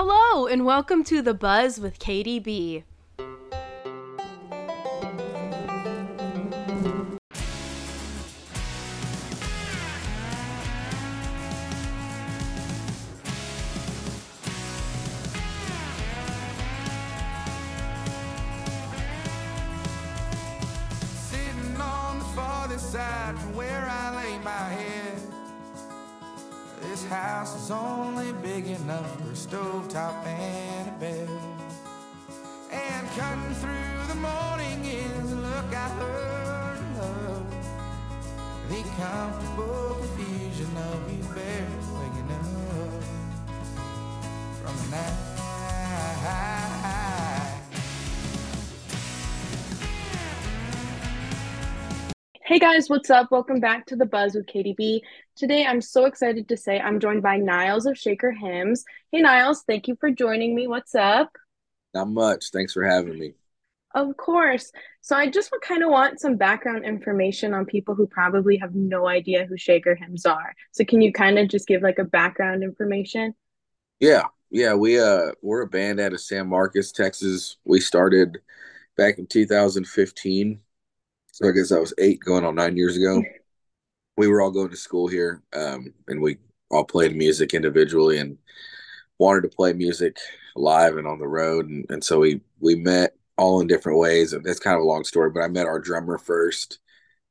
Hello, and welcome to The Buzz with Katie B. Sitting what's up? Welcome back to The Buzz with Katie B. Today, I'm so excited to say I'm joined by Nyles of Shaker Hymns. Hey Nyles, thank you for joining me. What's up? Not much. Thanks for having me. Of course. So I just kind of want some background information on people who probably have no idea who Shaker Hymns are. So can you kind of just give like a background information? Yeah, yeah. We uh we're a band out of San Marcos, Texas. We started back in 2015. So I guess I was eight, going on nine years ago. We were all going to school here, um, and we all played music individually and wanted to play music live and on the road. And, and so we we met all in different ways. And That's kind of a long story, but I met our drummer first,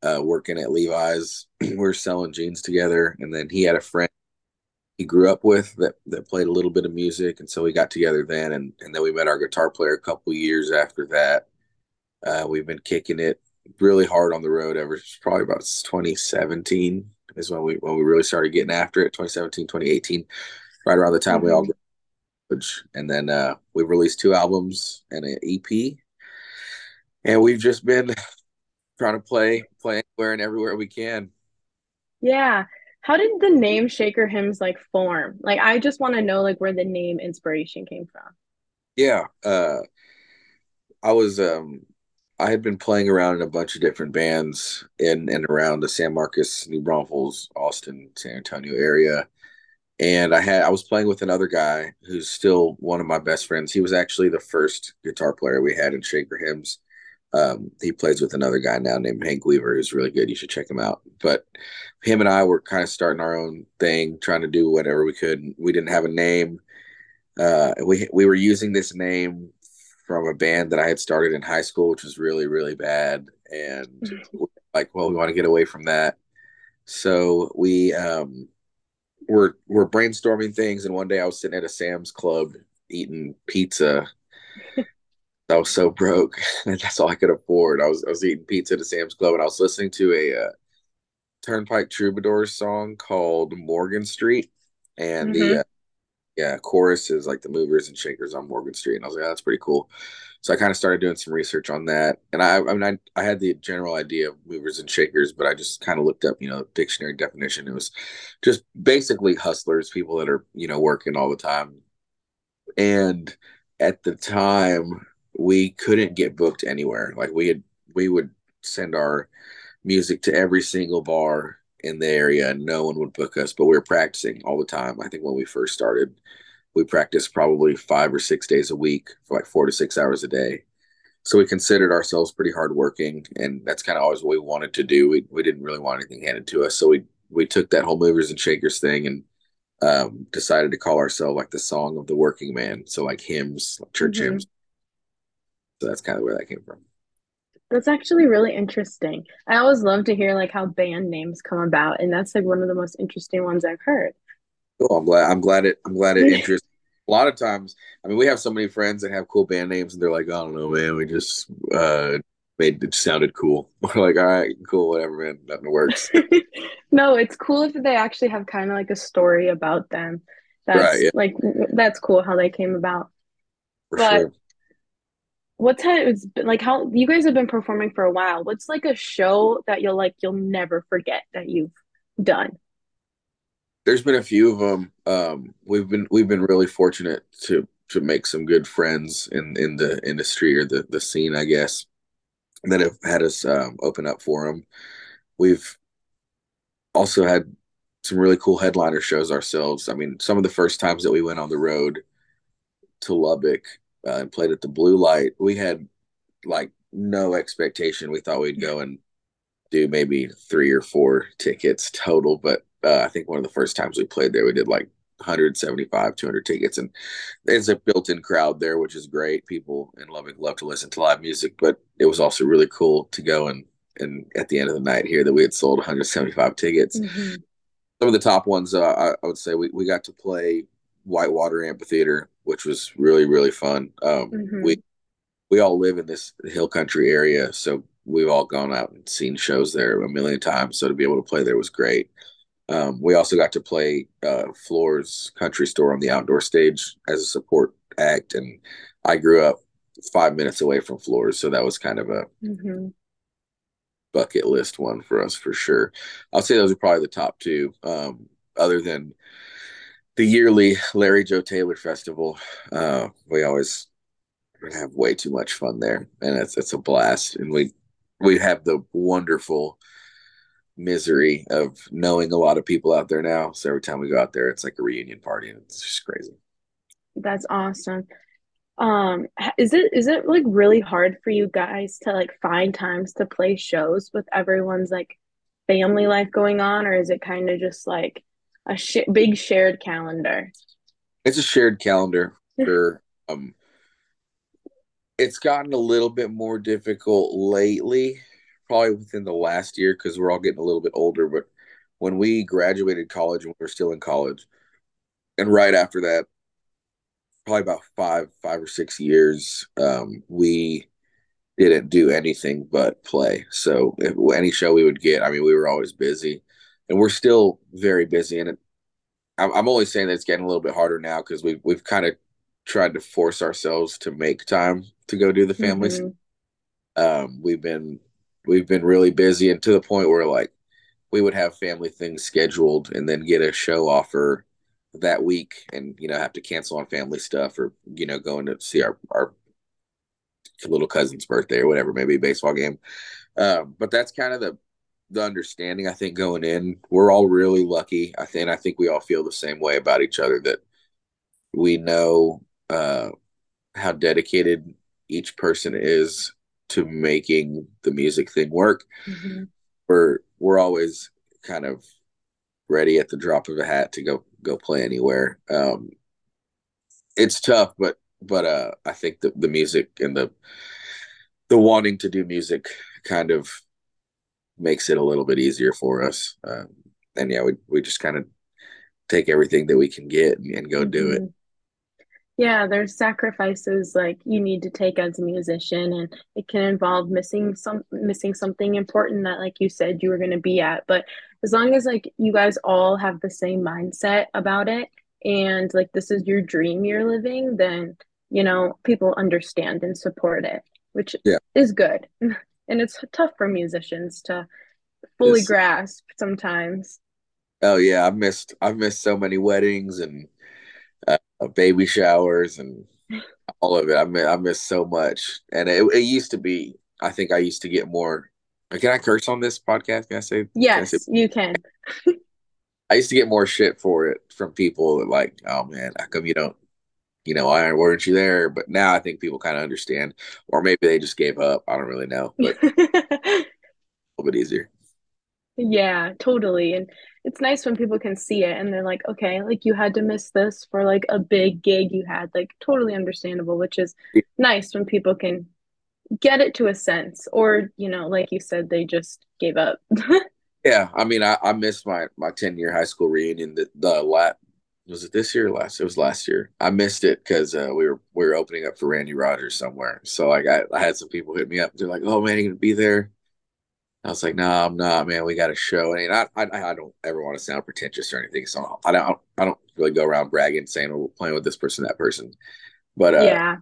uh, working at Levi's. we were selling jeans together, and then he had a friend he grew up with that that played a little bit of music, and so we got together then, and and then we met our guitar player a couple years after that. Uh, we've been kicking it really hard on the road ever since probably about 2017 is when we when we really started getting after it 2017 2018 right around the time we all Mhm. graduated. and then uh we released two albums and an ep and we've just been trying to play play anywhere and everywhere we can Yeah. How did the name Shaker Hymns like form? Like I just want to know like where the name inspiration came from. yeah uh i was um i had been playing around in a bunch of different bands in and around the san marcos new braunfels austin san antonio area and I had I was playing with another guy who's still one of my best friends. He was actually the first guitar player we had in Shaker Hymns. Um, he plays with another guy now named Hank Weaver, who's really good. You should check him out. But him and I were kind of starting our own thing, trying to do whatever we could. We didn't have a name. Uh, we we were using this name from a band that I had started in high school, which was really really bad. And like, well, we want to get away from that. So we um, we're we're brainstorming things and one day I was sitting at a Sam's Club eating pizza. I was so broke that's all I could afford. I was I was eating pizza at a Sam's Club and I was listening to a uh, Turnpike Troubadours song called Morgan Street and Mhm. the uh, yeah chorus is like the movers and shakers on Morgan Street and I was like oh, that's pretty cool. So I kind of started doing some research on that and I I mean I, I had the general idea of movers and shakers but I just kind of looked up you know dictionary definition. It was just basically hustlers, people that are, you know, working all the time. And at the time, we couldn't get booked anywhere. Like we had, we would send our music to every single bar in the area and no one would book us, but we were practicing all the time. I think when we first started, we practiced probably five or six days a week for like four to six hours a day. So we considered ourselves pretty hardworking, and that's kind of always what we wanted to do. We we didn't really want anything handed to us, so we we took that whole movers and shakers thing and um, decided to call ourselves like the song of the working man. So like hymns, like church Mhm. hymns. So that's kind of where that came from. That's actually really interesting. I always love to hear like how band names come about, and that's like one of the most interesting ones I've heard. Cool. I'm glad. I'm glad it. I'm glad it interests. A lot of times, I mean, we have so many friends that have cool band names, and they're like, "I don't know, man. We just uh, made it sounded cool." We're like, "All right, cool, whatever, man. Nothing works." No, it's cool if they actually have kind of like a story about them. That's Right, yeah. like that's cool how they came about. For But sure. What time it's been like how you guys have been performing for a while. What's like a show that you'll like you'll never forget that you've done? There's been a few of them. Um, we've been we've been really fortunate to to make some good friends in in the industry or the the scene, I guess, that have had us um, open up for them. We've also had some really cool headliner shows ourselves. I mean, some of the first times that we went on the road, to Lubbock uh, and played at the Blue Light, we had like no expectation. We thought we'd go and do maybe three or four tickets total, but uh, I think one of the first times we played there, we did like 175, 200 tickets, and there's a built-in crowd there, which is great. People in Lubbock love to listen to live music, but it was also really cool to go and and at the end of the night here that we had sold 175 tickets. Mm-hmm. Some of the top ones, uh, I, I, would say, we, we got to play Whitewater Amphitheater, which was really really fun. Um, mm-hmm. We we all live in this hill country area, so we've all gone out and seen shows there a million times. So to be able to play there was great. Um, we also got to play uh, Floore's Country Store on the outdoor stage as a support act, and I grew up five minutes away from Floore's, so that was kind of a mm-hmm. bucket list one for us for sure. I'll say those are probably the top two, um, other than the yearly Larry Joe Taylor Festival. Uh, we always have way too much fun there, and it's it's a blast, and we we have the wonderful misery of knowing a lot of people out there now. So every time we go out there, it's like a reunion party, and it's just crazy. That's awesome. Um, is it is it like really hard for you guys to like find times to play shows with everyone's like family life going on, or is it kind of just like a sh- big shared calendar? It's a shared calendar. For um, it's gotten a little bit more difficult lately probably within the last year because we're all getting a little bit older. But when we graduated college and we were still in college, and right after that, probably about five, five or six years, um, we didn't do anything but play. So if, any show we would get, I mean, we were always busy, and we're still very busy. And it, I'm, I'm only saying that it's getting a little bit harder now because we've we've kind of tried to force ourselves to make time to go do the families. Mm-hmm. Um, we've been we've been really busy and to the point where like we would have family things scheduled and then get a show offer that week and you know have to cancel on family stuff or you know going to see our our little cousin's birthday or whatever maybe a baseball game um, but that's kind of the the understanding i think going in we're all really lucky i think i think we all feel the same way about each other that we know uh, how dedicated each person is to making the music thing work. Mm-hmm. We're we're always kind of ready at the drop of a hat to go go play anywhere. Um, it's tough, but but uh, I think the the music and the the wanting to do music kind of makes it a little bit easier for us. Um, and yeah, we we just kind of take everything that we can get and, and go do it. Mm-hmm. Yeah, there's sacrifices like you need to take as a musician and it can involve missing some missing something important that like you said you were going to be at. But as long as like you guys all have the same mindset about it and like this is your dream you're living, then you know, people understand and support it, which yeah. is good. And it's tough for musicians to fully it's, grasp sometimes. Oh yeah, I've missed I've missed so many weddings and uh, baby showers and all of it. I miss, I miss so much. And it, it used to be, I think I used to get more. Can I curse on this podcast? Can I say? Yes, can I say, you can. I used to get more shit for it from people that like, oh man, how come you don't, you know, why weren't you there? But now I think people kind of understand, or maybe they just gave up. I don't really know, but a little bit easier. Yeah, totally. And it's nice when people can see it and they're like, okay, like you had to miss this for like a big gig you had, like totally understandable, which is nice when people can get it to a sense. Or, you know, like you said, they just gave up. yeah. I mean, I, I missed my my 10 year high school reunion the the lat was it this year or last? It was last year. I missed it because uh, we were we were opening up for Randy Rogers somewhere. So like I, I had some people hit me up. They're like, "Oh man, you gonna be there?" I was like, no, nah, I'm not, man. We got a show. And I, I, I don't ever want to sound pretentious or anything. So I don't, I don't really go around bragging, saying we're playing with this person, that person. But uh, yeah,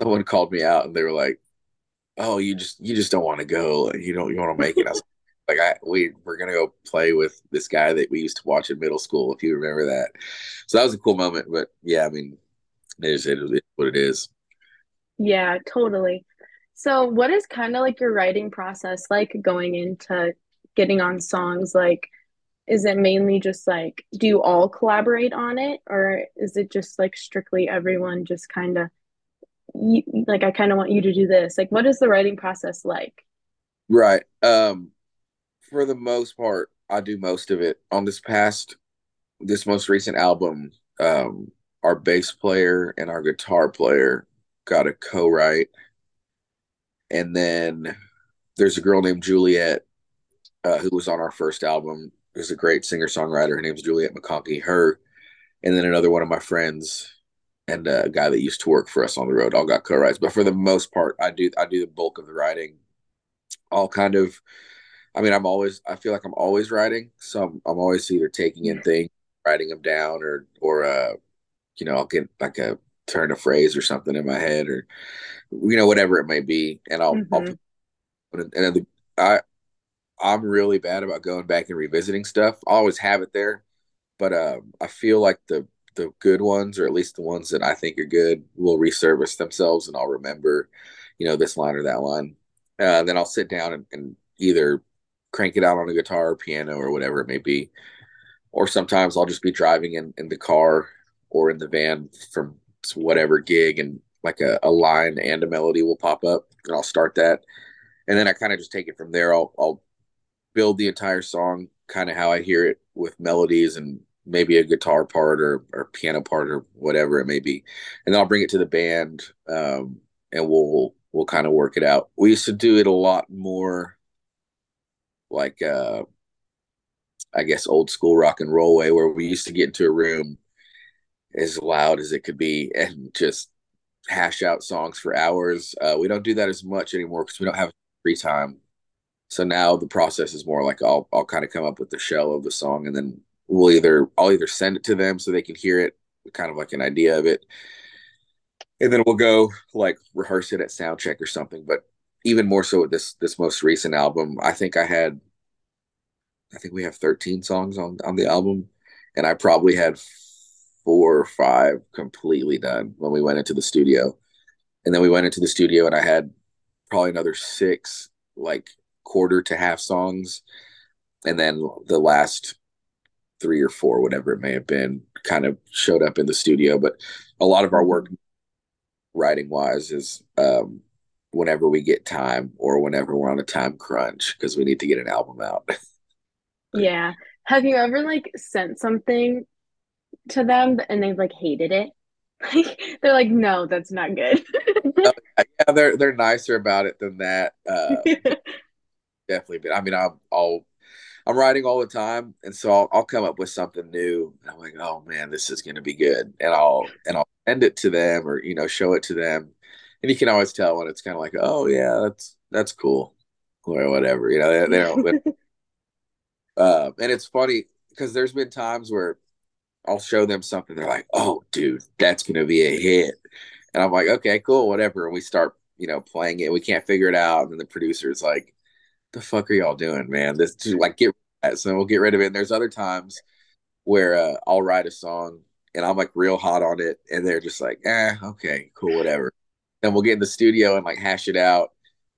someone called me out and they were like, "Oh, you just, you just don't want to go. You don't, you want to make it." I was like, "I, we, we're gonna go play with this guy that we used to watch in middle school. If you remember that." So that was a cool moment. But yeah, I mean, it is, it is what it is. Yeah, totally. So, what is kind of like your writing process like going into getting on songs? Like, is it mainly just like do you all collaborate on it or is it just like strictly everyone just kind of like I kind of want you to do this. Like what is the writing process like? Right. Um for the most part, I do most of it. On this past this most recent album, um our bass player and our guitar player got a co-write. And then there's a girl named Juliet uh, who was on our first album. Who's a great singer-songwriter. Her name's Juliet McConkey. Her and then another one of my friends and a guy that used to work for us on the road all got co-writes. But for the most part, I do I do the bulk of the writing. All kind of I mean, I'm always I feel like I'm always writing. So I'm, I'm always either taking in things, writing them down or or uh you know, I'll get like a turn a phrase or something in my head or you know, whatever it may be. And I'll mm-hmm. I'll and I I'm really bad about going back and revisiting stuff. I always have it there, but um, I feel like the the good ones, or at least the ones that I think are good, will resurface themselves, and I'll remember, you know, this line or that line. Uh, then I'll sit down and, and either crank it out on a guitar or piano or whatever it may be, or sometimes I'll just be driving in in the car or in the van from whatever gig, and like a, a line and a melody will pop up, and I'll start that, and then I kind of just take it from there. I'll I'll build the entire song kind of how I hear it with melodies and maybe a guitar part or, or piano part or whatever it may be. And then I'll bring it to the band um, and we'll we'll kind of work it out. We used to do it a lot more like uh I guess old school rock and roll way where we used to get into a room as loud as it could be and just hash out songs for hours. Uh, we don't do that as much anymore because we don't have free time so now the process is more like I'll I'll kind of come up with the shell of the song and then we'll either I'll either send it to them so they can hear it, kind of like an idea of it. And then we'll go like rehearse it at sound check or something. But even more so with this this most recent album, I think I had I think we have 13 songs on on the album and I probably had four or five completely done when we went into the studio. And then we went into the studio and I had probably another six like quarter to half songs, and then the last three or four, whatever it may have been, kind of showed up in the studio. But a lot of our work, writing wise, is um, whenever we get time or whenever we're on a time crunch because we need to get an album out. yeah. Have you ever like sent something to them and they've like hated it? Like they're like, no, that's not good. uh, yeah, they're they're nicer about it than that. Uh, definitely been. I mean, I'm I'll I'm writing all the time, and so I'll, I'll come up with something new. And I'm like, oh man, this is going to be good, and I'll and I'll send it to them or you know show it to them, and you can always tell when it's kind of like, oh yeah, that's that's cool, or whatever. You know, they, they don't. uh, and it's funny because there's been times where I'll show them something, they're like, oh dude, that's going to be a hit, and I'm like, okay, cool, whatever. And we start you know playing it, we can't figure it out, and then the producer's like the fuck are y'all doing, man? This just like get so we'll get rid of it. And there's other times where uh, I'll write a song and I'm like real hot on it, and they're just like, eh, okay, cool, whatever. Then we'll get in the studio and like hash it out,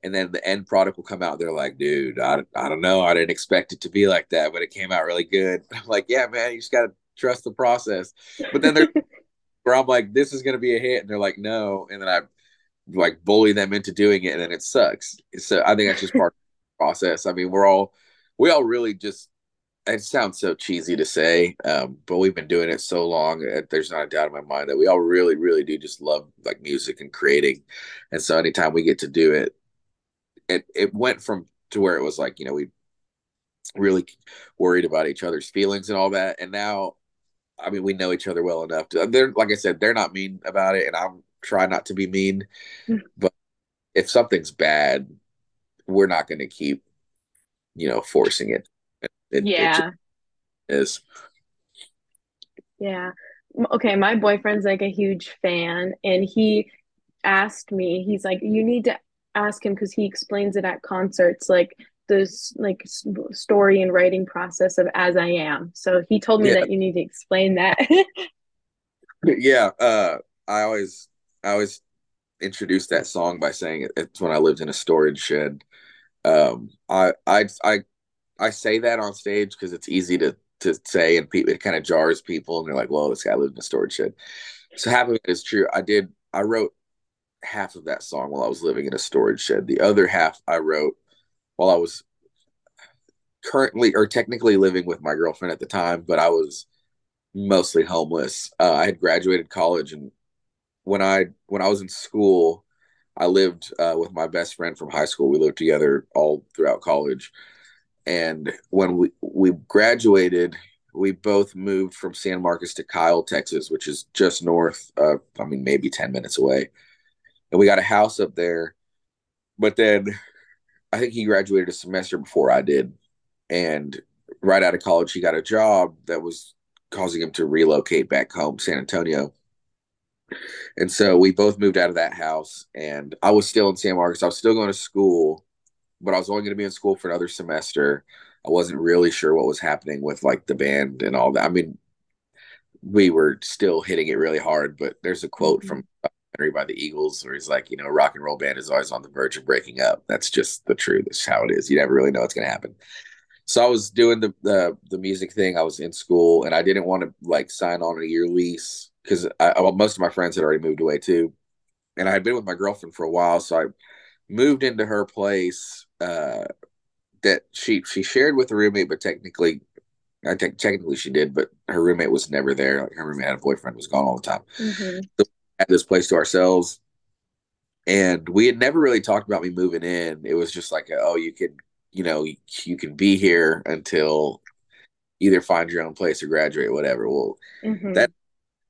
and then the end product will come out. They're like, dude, I, I don't know, I didn't expect it to be like that, but it came out really good. I'm like, yeah, man, you just gotta trust the process. But then they're where I'm like, this is gonna be a hit, and they're like, no, and then I like bully them into doing it, and then it sucks. So I think that's just part of the process. I mean, we're all we all really just it sounds so cheesy to say, um, but we've been doing it so long. There's not a doubt in my mind that we all really, really do just love like music and creating. And so anytime we get to do it, it it went from to where it was like you know we really worried about each other's feelings and all that, and now, I mean, we know each other well enough. To, they're like I said, they're not mean about it, and I'm trying not to be mean, mm. but if something's bad, we're not going to keep, you know, forcing it. It yeah. It is. Yeah. Okay. My boyfriend's like a huge fan, and he asked me, he's like, you need to ask him because he explains it at concerts, like this like story and writing process of as I am. So he told me yeah. that you need to explain that. yeah. Uh, I always, I always introduced that song by saying it, it's when I lived in a storage shed um, I I I I say that on stage because it's easy to to say, and people it kind of jars people, and they're like, "Well, this guy lived in a storage shed." So half of it is true. I did. I wrote half of that song while I was living in a storage shed. The other half I wrote while I was currently or technically living with my girlfriend at the time, but I was mostly homeless. Uh, I had graduated college, and when I when I was in school, I lived uh, with my best friend from high school. We lived together all throughout college, and when we we graduated, we both moved from San Marcos to Kyle, Texas, which is just north. Of, I mean, maybe ten minutes away, and we got a house up there. But then, I think he graduated a semester before I did, and right out of college, he got a job that was causing him to relocate back home, San Antonio. And so we both moved out of that house, and I was still in San Marcos. I was still going to school, but I was only going to be in school for another semester. I wasn't really sure what was happening with like the band and all that. I mean, we were still hitting it really hard, but there's a quote mm-hmm. from Henley by the Eagles where he's like, you know, rock and roll band is always on the verge of breaking up. That's just the truth. That's how it is. You never really know what's going to happen so I was doing the, the the music thing. I was in school, and I didn't want to like sign on a year lease because most of my friends had already moved away too, and I had been with my girlfriend for a while. So I moved into her place uh, that she she shared with a roommate, but technically, I think technically she did, but her roommate was never there. Like her roommate had a boyfriend, was gone all the time. Mm-hmm. So had this place to ourselves, and we had never really talked about me moving in. It was just like, oh, you could you know you can be here until either find your own place or graduate whatever well mm-hmm. that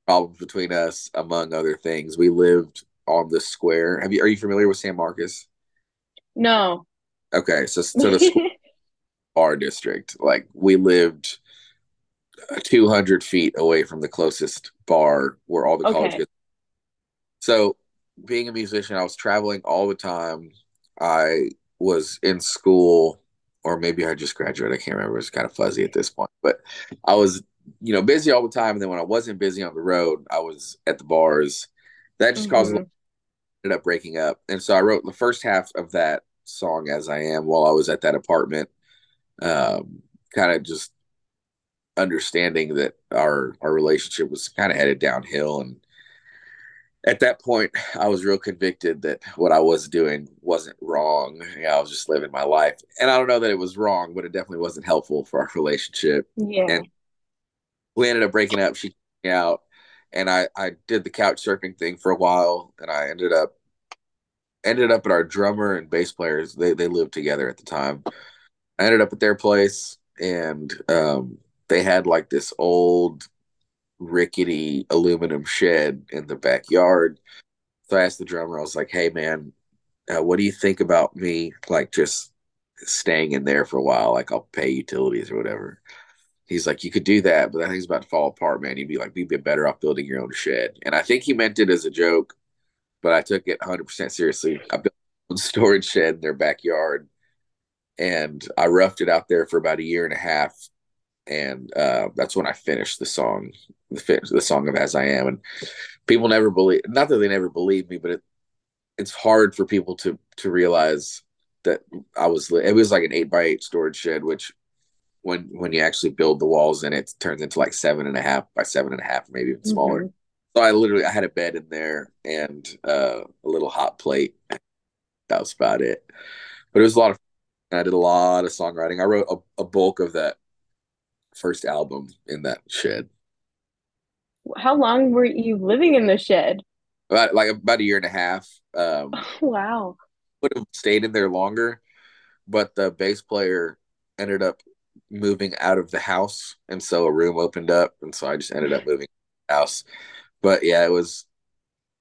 problems between us among other things we lived on the square have you are you familiar with san marcos no okay so so the bar district like we lived 200 feet away from the closest bar where all the college okay. kids so being a musician i was traveling all the time i was in school, or maybe I just graduated. I can't remember. It's kind of fuzzy at this point, but I was, you know, busy all the time. And then when I wasn't busy on the road, I was at the bars. That just mm-hmm. caused ended up breaking up. And so I wrote the first half of that song as I am while I was at that apartment, um, kind of just understanding that our our relationship was kind of headed downhill and at that point, I was real convicted that what I was doing wasn't wrong. I was just living my life. And I don't know that it was wrong, but it definitely wasn't helpful for our relationship. Yeah. And we ended up breaking up. She took out and I, I did the couch surfing thing for a while and I ended up ended up at our drummer and bass players. They they lived together at the time. I ended up at their place and um, they had like this old rickety aluminum shed in the backyard. So I asked the drummer, I was like, hey, man, uh, what do you think about me, like, just staying in there for a while? Like, I'll pay utilities or whatever. He's like, you could do that, but that thing's about to fall apart, man. You'd be like, you'd be better off building your own shed. And I think he meant it as a joke, but I took it 100% seriously. I built a storage shed in their backyard and I roughed it out there for about a year and a half and uh, that's when I finished the song, the the song of "As I Am." And people never believe, not that they never believe me, but it, it's hard for people to to realize that I was. It was like an eight by eight storage shed, which when when you actually build the walls in it, turns into like seven and a half by seven and a half, maybe even smaller. Mm-hmm. So I literally I had a bed in there and uh, a little hot plate. That was about it. But it was a lot of. I did a lot of songwriting. I wrote a, a bulk of that first album in that shed. How long were you living in the shed? About like about a year and a half. Um, wow. Would have stayed in there longer, but the bass player ended up moving out of the house, and so a room opened up, and so I just ended up moving house. But yeah, it was.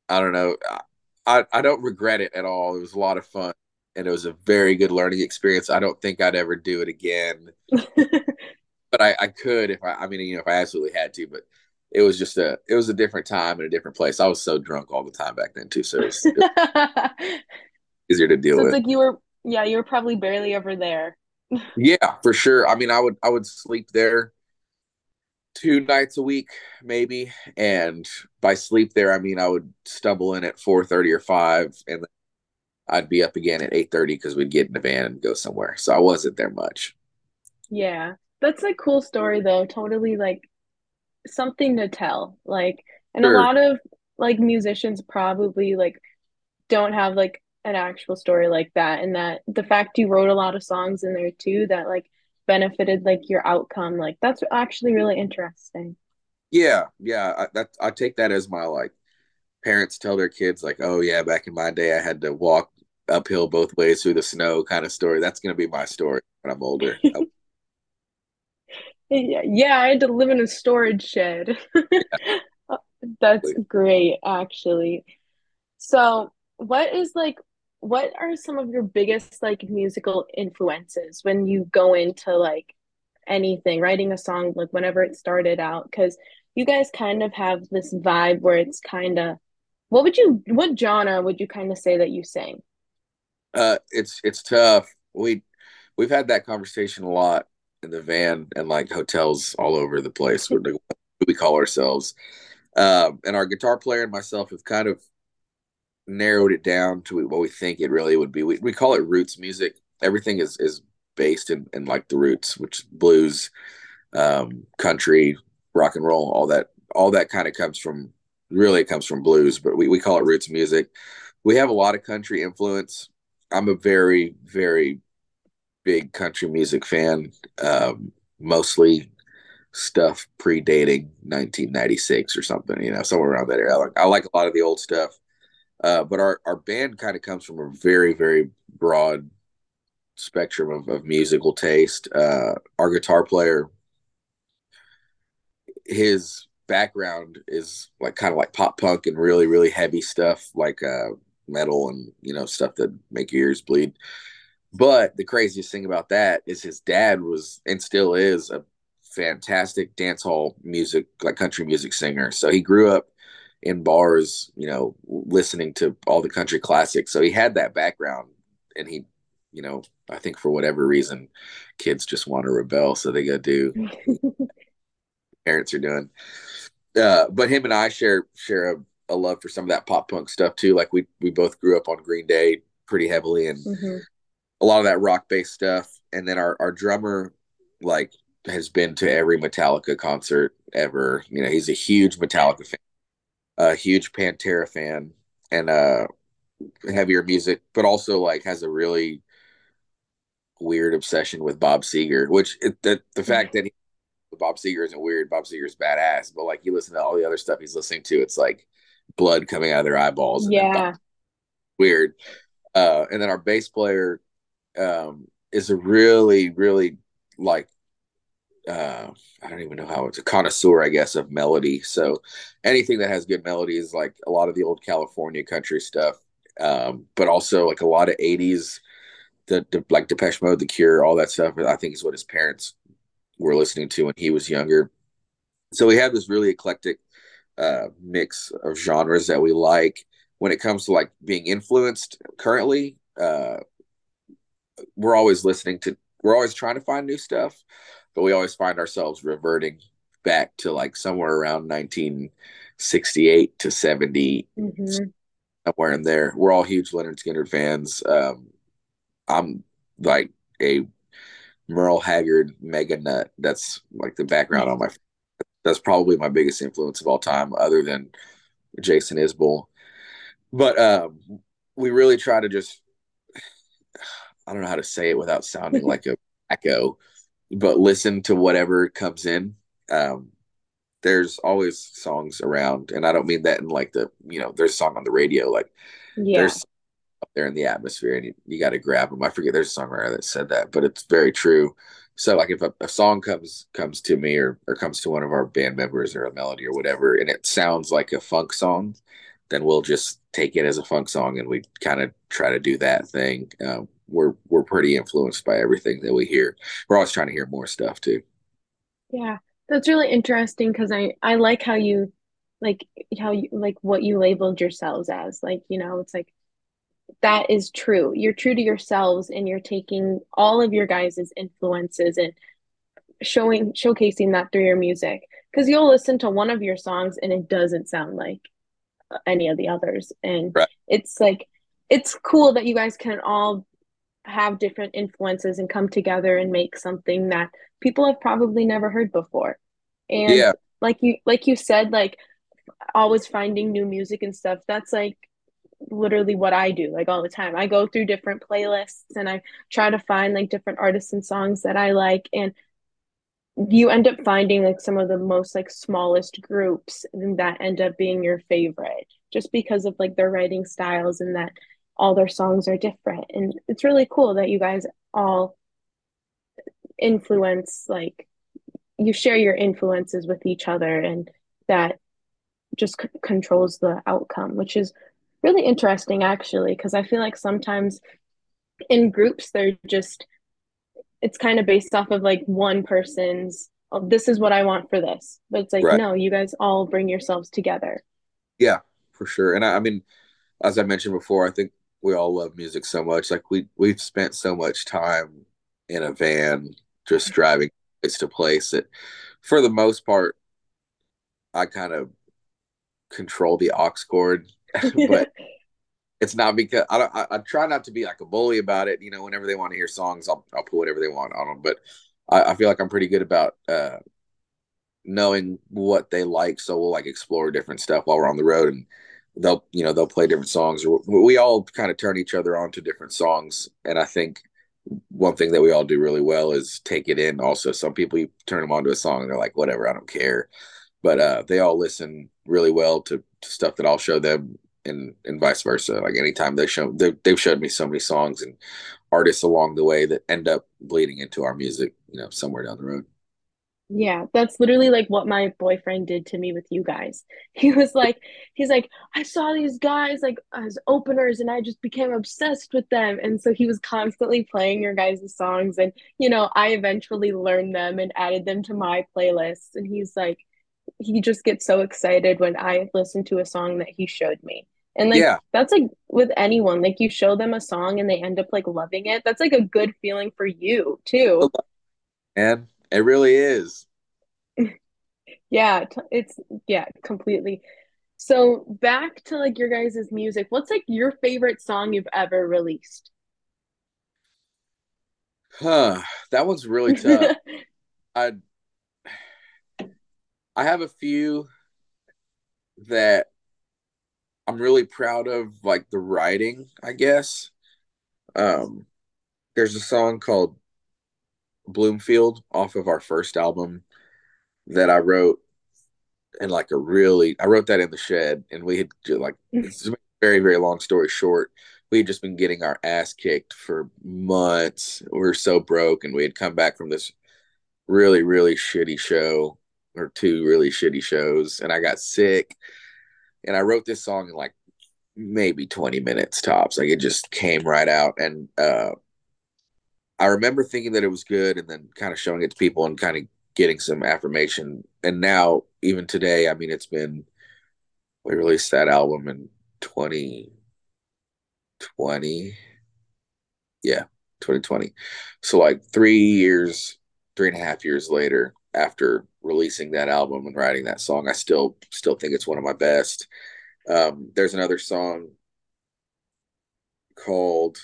I don't know. I I don't regret it at all. It was a lot of fun, and it was a very good learning experience. I don't think I'd ever do it again. but I, I could if I, I mean, you know, if I absolutely had to, but it was just a, it was a different time and a different place. I was so drunk all the time back then too. So it was, easier to deal so with. like you were, yeah, you were probably barely ever there. yeah, for sure. I mean, I would, I would sleep there two nights a week maybe. And by sleep there, I mean, I would stumble in at 4.30 or 5 and I'd be up again at 8.30 because we'd get in the van and go somewhere. So I wasn't there much Yeah. That's a cool story though. Totally like something to tell. Like, and a lot of like musicians probably like don't have like an actual story like that. And that the fact you wrote a lot of songs in there too that like benefited like your outcome, like that's actually really interesting. Yeah, yeah. I, that I take that as my like parents tell their kids like, "Oh yeah, back in my day, I had to walk uphill both ways through the snow," kind of story. That's gonna be my story when I'm older. Yeah, yeah, I had to live in a storage shed. That's great, actually. So, what is like, what are some of your biggest like musical influences when you go into like anything, writing a song, like whenever it started out? Because you guys kind of have this vibe where it's kind of, what would you, what genre would you kind of say that you sing? Uh, it's it's tough. We we've had that conversation a lot in the van and like hotels all over the place. Where what do we call ourselves? Um, and our guitar player and myself have kind of narrowed it down to what we think it really would be. We we call it roots music. Everything is is based in in like the roots, which blues, um, country, rock and roll, all that all that kind of comes from really it comes from blues, but we, we call it roots music. We have a lot of country influence. I'm a very, very big country music fan. Um, mostly stuff predating 1996 or something, you know, somewhere around that area. I like, I like a lot of the old stuff. Uh, but our, our band kind of comes from a very, very broad spectrum of, of musical taste. Uh, our guitar player his background is like kind of like pop punk and really really heavy stuff like uh metal and you know stuff that make your ears bleed but the craziest thing about that is his dad was and still is a fantastic dance hall music like country music singer so he grew up in bars you know listening to all the country classics so he had that background and he you know i think for whatever reason kids just want to rebel so they go do parents are doing uh, but him and I share share a, a, love for some of that pop punk stuff too. Like we we both grew up on Green Day pretty heavily and mm-hmm. a lot of that rock based stuff. And then our our drummer like has been to every Metallica concert ever. You know, he's a huge Metallica fan, a huge Pantera fan, and uh heavier music, but also like has a really weird obsession with Bob Seger, which it, the the fact that he Bob Seger isn't weird. Bob Seger's badass, but like you listen to all the other stuff he's listening to, it's like blood coming out of their eyeballs. yeah, weird. Uh, and then our bass player um, is a really, really like uh, I don't even know how it's a connoisseur, I guess, of melody. So anything that has good melodies, like a lot of the old California country stuff, um, but also like a lot of '80s, the, the like Depeche Mode, The Cure, all that stuff. I think is what his parents were listening to when he was younger. So we have this really eclectic uh, mix of genres that we like. When it comes to like being influenced currently, uh, we're always listening to, we're always trying to find new stuff, but we always find ourselves reverting back to like somewhere around 1968 to 70, mm-hmm. somewhere in there. We're all huge Lynyrd Skynyrd fans. Um, I'm like a Merle Haggard mega nut. That's like the background on my. That's probably my biggest influence of all time, other than Jason Isbell. But um, we really try to just. I don't know how to say it without sounding like a echo, but listen to whatever comes in. Um, there's always songs around, and I don't mean that in like the you know there's a song on the radio like yeah. there's up there in the atmosphere and you, you got to grab them. I forget there's a songwriter that said that, but it's very true. So like if a, a, song comes comes to me or or comes to one of our band members or a melody or whatever, and it sounds like a funk song, then we'll just take it as a funk song and we kind of try to do that thing. Um, we're we're pretty influenced by everything that we hear. We're always trying to hear more stuff too. Yeah, that's really interesting because I I like how you like how you like what you labeled yourselves as. Like you know, it's like that is true. You're true to yourselves and you're taking all of your guys' influences and showing showcasing that through your music. Because you'll listen to one of your songs and it doesn't sound like any of the others. And right. it's like it's cool that you guys can all have different influences and come together and make something that people have probably never heard before. And yeah. like you like you said, like always finding new music and stuff, that's like literally what I do like all the time. I go through different playlists and I try to find like different artists and songs that I like and you end up finding like some of the most like smallest groups that end up being your favorite just because of like their writing styles and that all their songs are different. And it's really cool that you guys all influence like you share your influences with each other and that just c- controls the outcome which is really interesting actually because i feel like sometimes in groups they're just it's kind of based off of like one person's oh, this is what i want for this. But it's like right. no you guys all bring yourselves together. Yeah for sure. And I, I mean as i mentioned before i think we all love music so much. Like we we've spent so much time in a van just driving place to place that for the most part I kind of control the aux cord, but it's not because I, I, I try not to be like a bully about it. You know, whenever they want to hear songs, I'll I'll put whatever they want on them. But I, I feel like I'm pretty good about uh, knowing what they like, so we'll like explore different stuff while we're on the road and they'll you know they'll play different songs or we all kind of turn each other on to different songs. And i think one thing that we all do really well is take it in also. Some people you turn them on to a song and they're like whatever i don't care. But uh, they all listen really well to, to, stuff that i'll show them and and vice versa. Like anytime they show they, they've showed me so many songs and artists along the way that end up bleeding into our music you know somewhere down the road yeah, that's literally like what my boyfriend did to me with you guys. He was like, he's like, I saw these guys like as openers and I just became obsessed with them. And so he was constantly playing your guys' songs. And, you know, I eventually learned them and added them to my playlist. And he's like, he just gets so excited when I listen to a song that he showed me. And like yeah. that's like with anyone, like you show them a song and they end up like loving it. That's like a good feeling for you too. And it really is. yeah, it's yeah, completely. So back to like your guys' music. What's like your favorite song you've ever released? Huh, that one's really tough. I I have a few that I'm really proud of, like the writing, I guess. Um, there's a song called Bloomfield off of our first album that I wrote in like a really I wrote that in the shed and we had like it's a very very long story short. We had just been getting our ass kicked for months. We were so broke and we had come back from this really really shitty show or two really shitty shows and I got sick. And I wrote this song in like maybe 20 minutes tops. Like it just came right out. And uh I remember thinking that it was good and then kind of showing it to people and kind of getting some affirmation. And now, even today, I mean, it's been, we released that album in 2020. Yeah, 2020. So, like three years, three and a half years later, after releasing that album and writing that song, I still still think it's one of my best. Um, there's another song called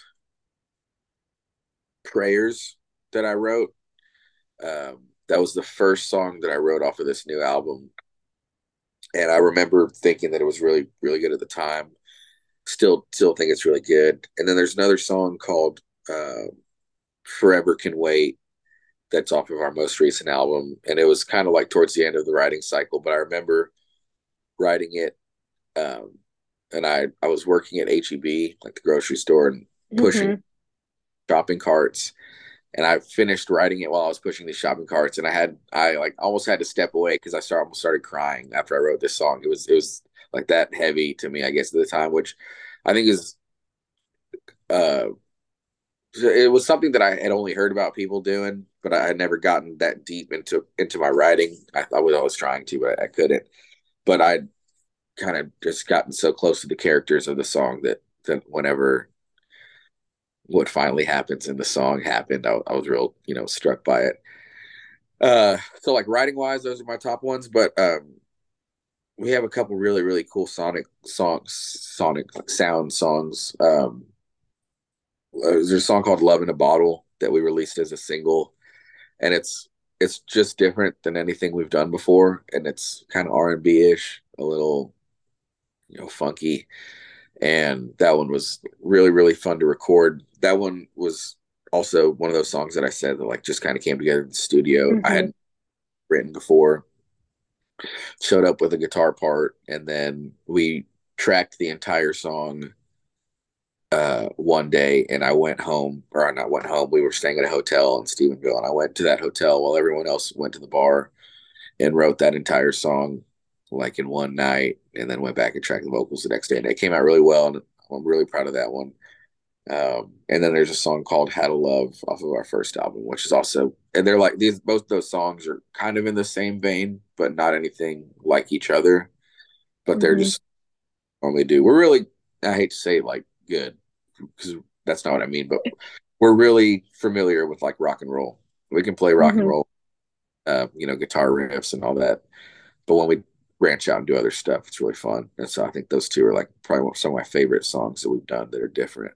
prayers that I wrote. Um, that was the first song that I wrote off of this new album. And I remember thinking that it was really, really good at the time. Still, still think it's really good. And then there's another song called uh, "Forever Can Wait" that's off of our most recent album, and it was kind of like towards the end of the writing cycle. But I remember writing it, um, and I I was working at HEB, like the grocery store, and pushing mm-hmm shopping carts and I finished writing it while I was pushing the shopping carts, and I had I like almost had to step away because I started almost started crying after I wrote this song. It was it was like that heavy to me, I guess, at the time, which I think is uh it was something that I had only heard about people doing, but I had never gotten that deep into into my writing. I, I was always trying to, but I couldn't. But I kind of just gotten so close to the characters of the song that that whenever what finally happens in the song happened. I, I was real, you know, struck by it. Uh, so like writing wise, those are my top ones, but um, we have a couple really really cool sonic songs, sonic sound songs. Um, uh, there's a song called "Love in a Bottle" that we released as a single, and it's it's just different than anything we've done before, and it's kind of R and B ish, a little you know funky, and that one was really really fun to record. That one was also one of those songs that I said that like just kind of came together in the studio. Mm-hmm. I had written before, showed up with a guitar part, and then we tracked the entire song uh, one day and I went home, or I not went home. We were staying at a hotel in Stephenville, and I went to that hotel while everyone else went to the bar and wrote that entire song like in one night, and then went back and tracked the vocals the next day. And it came out really well, and I'm really proud of that one. Um, and then there's a song called "How to Love" off of our first album, which is also, and they're like these. Both those songs are kind of in the same vein, but not anything like each other. But mm-hmm. they're just normally do. We're really, I hate to say, like good because that's not what I mean, but we're really familiar with like rock and roll. We can play rock mm-hmm. and roll, uh, you know, guitar riffs and all that. But when we branch out and do other stuff, it's really fun. And so I think those two are like probably some of my favorite songs that we've done that are different.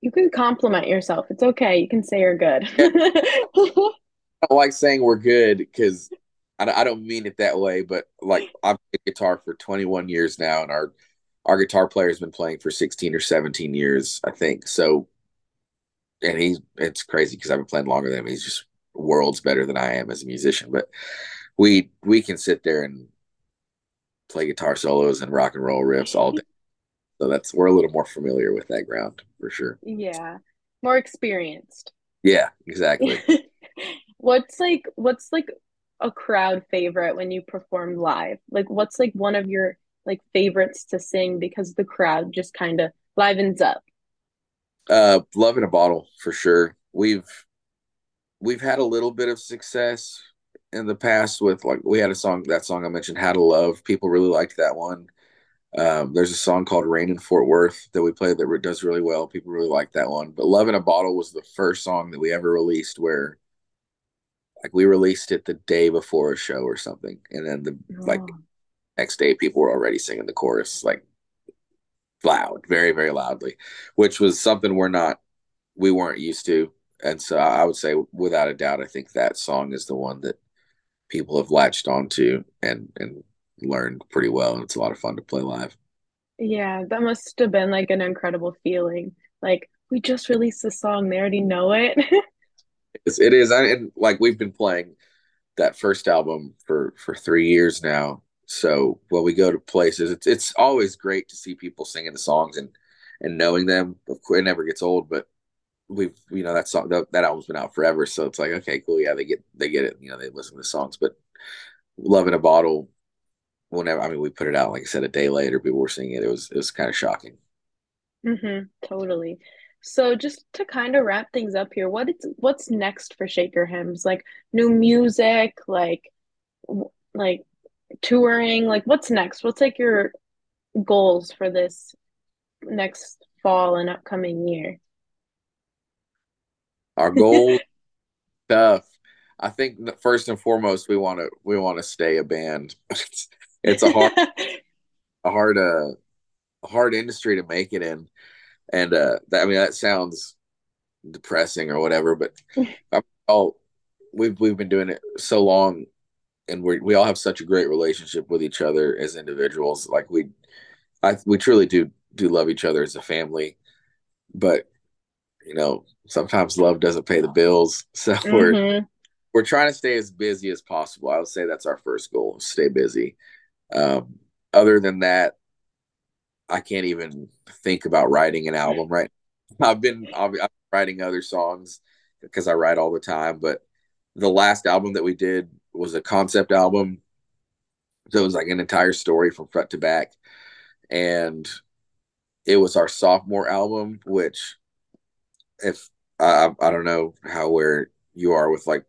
You can compliment yourself. It's okay. You can say you're good. I don't like saying we're good because I, I don't mean it that way, but like I've played guitar for 21 years now, and our our guitar player has been playing for 16 or 17 years, I think. So, and he's, it's crazy because I've been playing longer than him. He's just worlds better than I am as a musician. But we, we can sit there and play guitar solos and rock and roll riffs all day. So that's, we're a little more familiar with that ground for sure. Yeah. More experienced. Yeah, exactly. what's like, what's like a crowd favorite when you perform live? Like, what's like one of your like favorites to sing because the crowd just kind of livens up? Uh, love in a bottle for sure. We've we've had a little bit of success in the past with like we had a song that song I mentioned how to love. People really liked that one. Um, there's a song called rain in Fort Worth that we play that does really well. People really like that one. But love in a bottle was the first song that we ever released where like we released it the day before a show or something. And then the oh. like next day people were already singing the chorus like loud very very loudly which was something we're not we weren't used to. And so i would say without a doubt i think that song is the one that people have latched onto and and learned pretty well and it's a lot of fun to play live. Yeah that must have been like an incredible feeling. Like we just released the song they already know it. It is and like we've been playing that first album for for three years now. So when we go to places, it's it's always great to see people singing the songs and and knowing them. Of course, it never gets old, but we've you know that song that, that album's been out forever, so it's like okay, cool, yeah, they get they get it. You know, they listen to songs, but "Love in a Bottle." Whenever I mean, we put it out like I said a day later, people were singing it. It was it was kind of shocking. Mm-hmm. Totally. So just to kind of wrap things up here, what it's what's next for Shaker Hymns? Like new music, like like touring? Like, what's next? What's like your goals for this next fall and upcoming year? Our goal, stuff. I think first and foremost, we want to we want to stay a band. it's a hard, a hard, uh, a hard industry to make it in, and uh, that, I mean that sounds depressing or whatever, but all we've we've been doing it so long and we we all have such a great relationship with each other as individuals. Like we, I we truly do do love each other as a family, but you know sometimes love doesn't pay the bills, so mm-hmm. we're we're trying to stay as busy as possible. I would say that's our first goal: stay busy. Um, other than that, I can't even think about writing an album. Right? I've been I've, I'm writing other songs because I write all the time, but the last album that we did was a concept album. So it was like an entire story from front to back. And it was our sophomore album, which if I, I don't know how where you are with like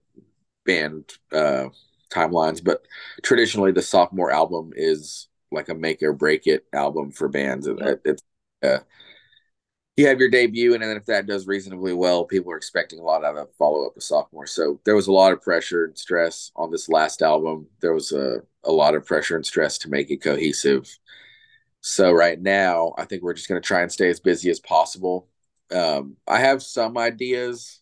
band uh, timelines, but traditionally the sophomore album is like a make or break it album for bands. It, it's uh, you have your debut, and then if that does reasonably well, people are expecting a lot out of a follow up with sophomore. So there was a lot of pressure and stress on this last album. There was a, a lot of pressure and stress to make it cohesive. So right now, I think we're just going to try and stay as busy as possible. Um, I have some ideas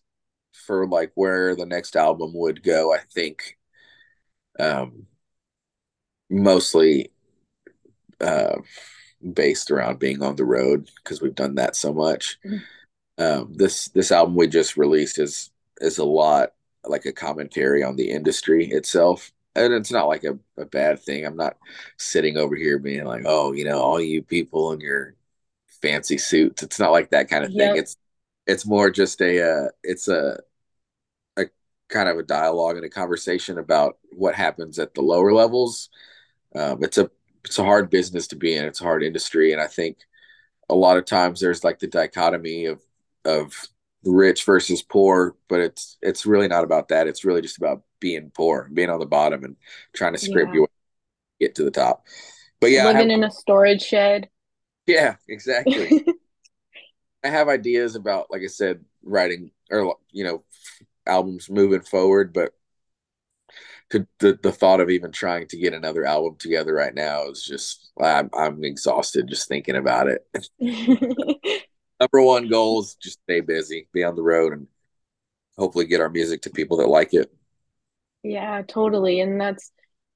for like where the next album would go. I think, um, mostly, uh, based around being on the road because we've done that so much. Mm-hmm. Um, this this album we just released is is a lot like a commentary on the industry itself and it's not like a, a bad thing. I'm not sitting over here being like, oh, you know, all you people in your fancy suits. It's not like that kind of yep. thing. It's it's more just a uh, it's a a kind of a dialogue and a conversation about what happens at the lower levels. Um, it's a it's a hard business to be in. It's a hard industry, and I think a lot of times there's like the dichotomy of of rich versus poor, but it's it's really not about that. It's really just about being poor, being on the bottom, and trying to scrape yeah. your way get to the top. But yeah, living have, in a storage shed. Yeah, exactly. I have ideas about, like I said, writing or you know, albums moving forward, but to the, the thought of even trying to get another album together right now is just I'm I'm exhausted just thinking about it. Number one goal is just stay busy, be on the road, and hopefully get our music to people that like it. Yeah, totally. And that's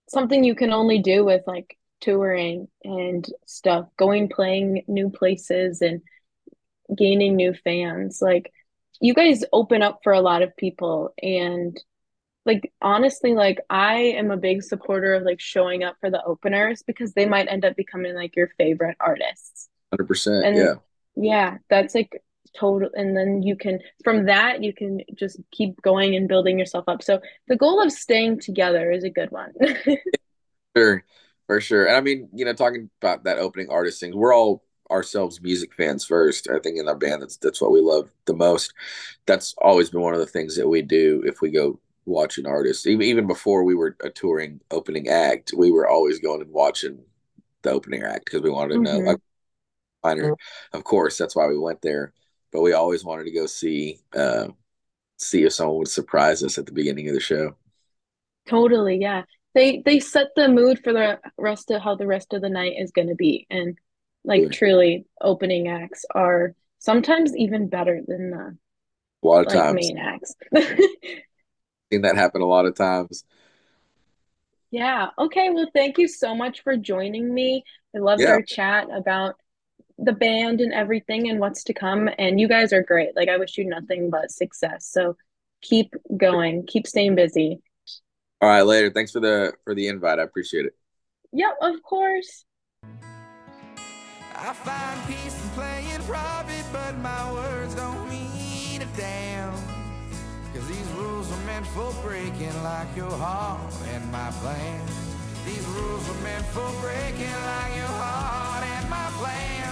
something you can only do with like touring and stuff, going playing new places and gaining new fans. Like you guys open up for a lot of people and like honestly like I am a big supporter of like showing up for the openers because they might end up becoming like your favorite artists. 100%. And yeah. Yeah, that's like total and then you can from that you can just keep going and building yourself up so the goal of staying together is a good one sure for sure and i mean you know talking about that opening artist thing we're all ourselves music fans first i think in our band that's that's what we love the most that's always been one of the things that we do if we go watch an artist even even before we were a touring opening act we were always going and watching the opening act because we wanted to mm-hmm. know like, of course that's why we went there but we always wanted to go see uh, see if someone would surprise us at the beginning of the show. Totally, yeah. They they set the mood for the rest of how the rest of the night is going to be, and like truly, opening acts are sometimes even better than the a lot of like, times main acts. seen that happen a lot of times. Yeah. Okay. Well, thank you so much for joining me. I loved yeah. our chat about the band and everything and what's to come. And you guys are great. Like I wish you nothing but success. So keep going, keep staying busy. All right, later. Thanks for the for the invite. I appreciate it. Yep, of course. I find peace in playing private, but my words don't mean a damn. Cause these rules are meant for breaking like your heart and my plans. These rules are meant for breaking like your heart and my plans.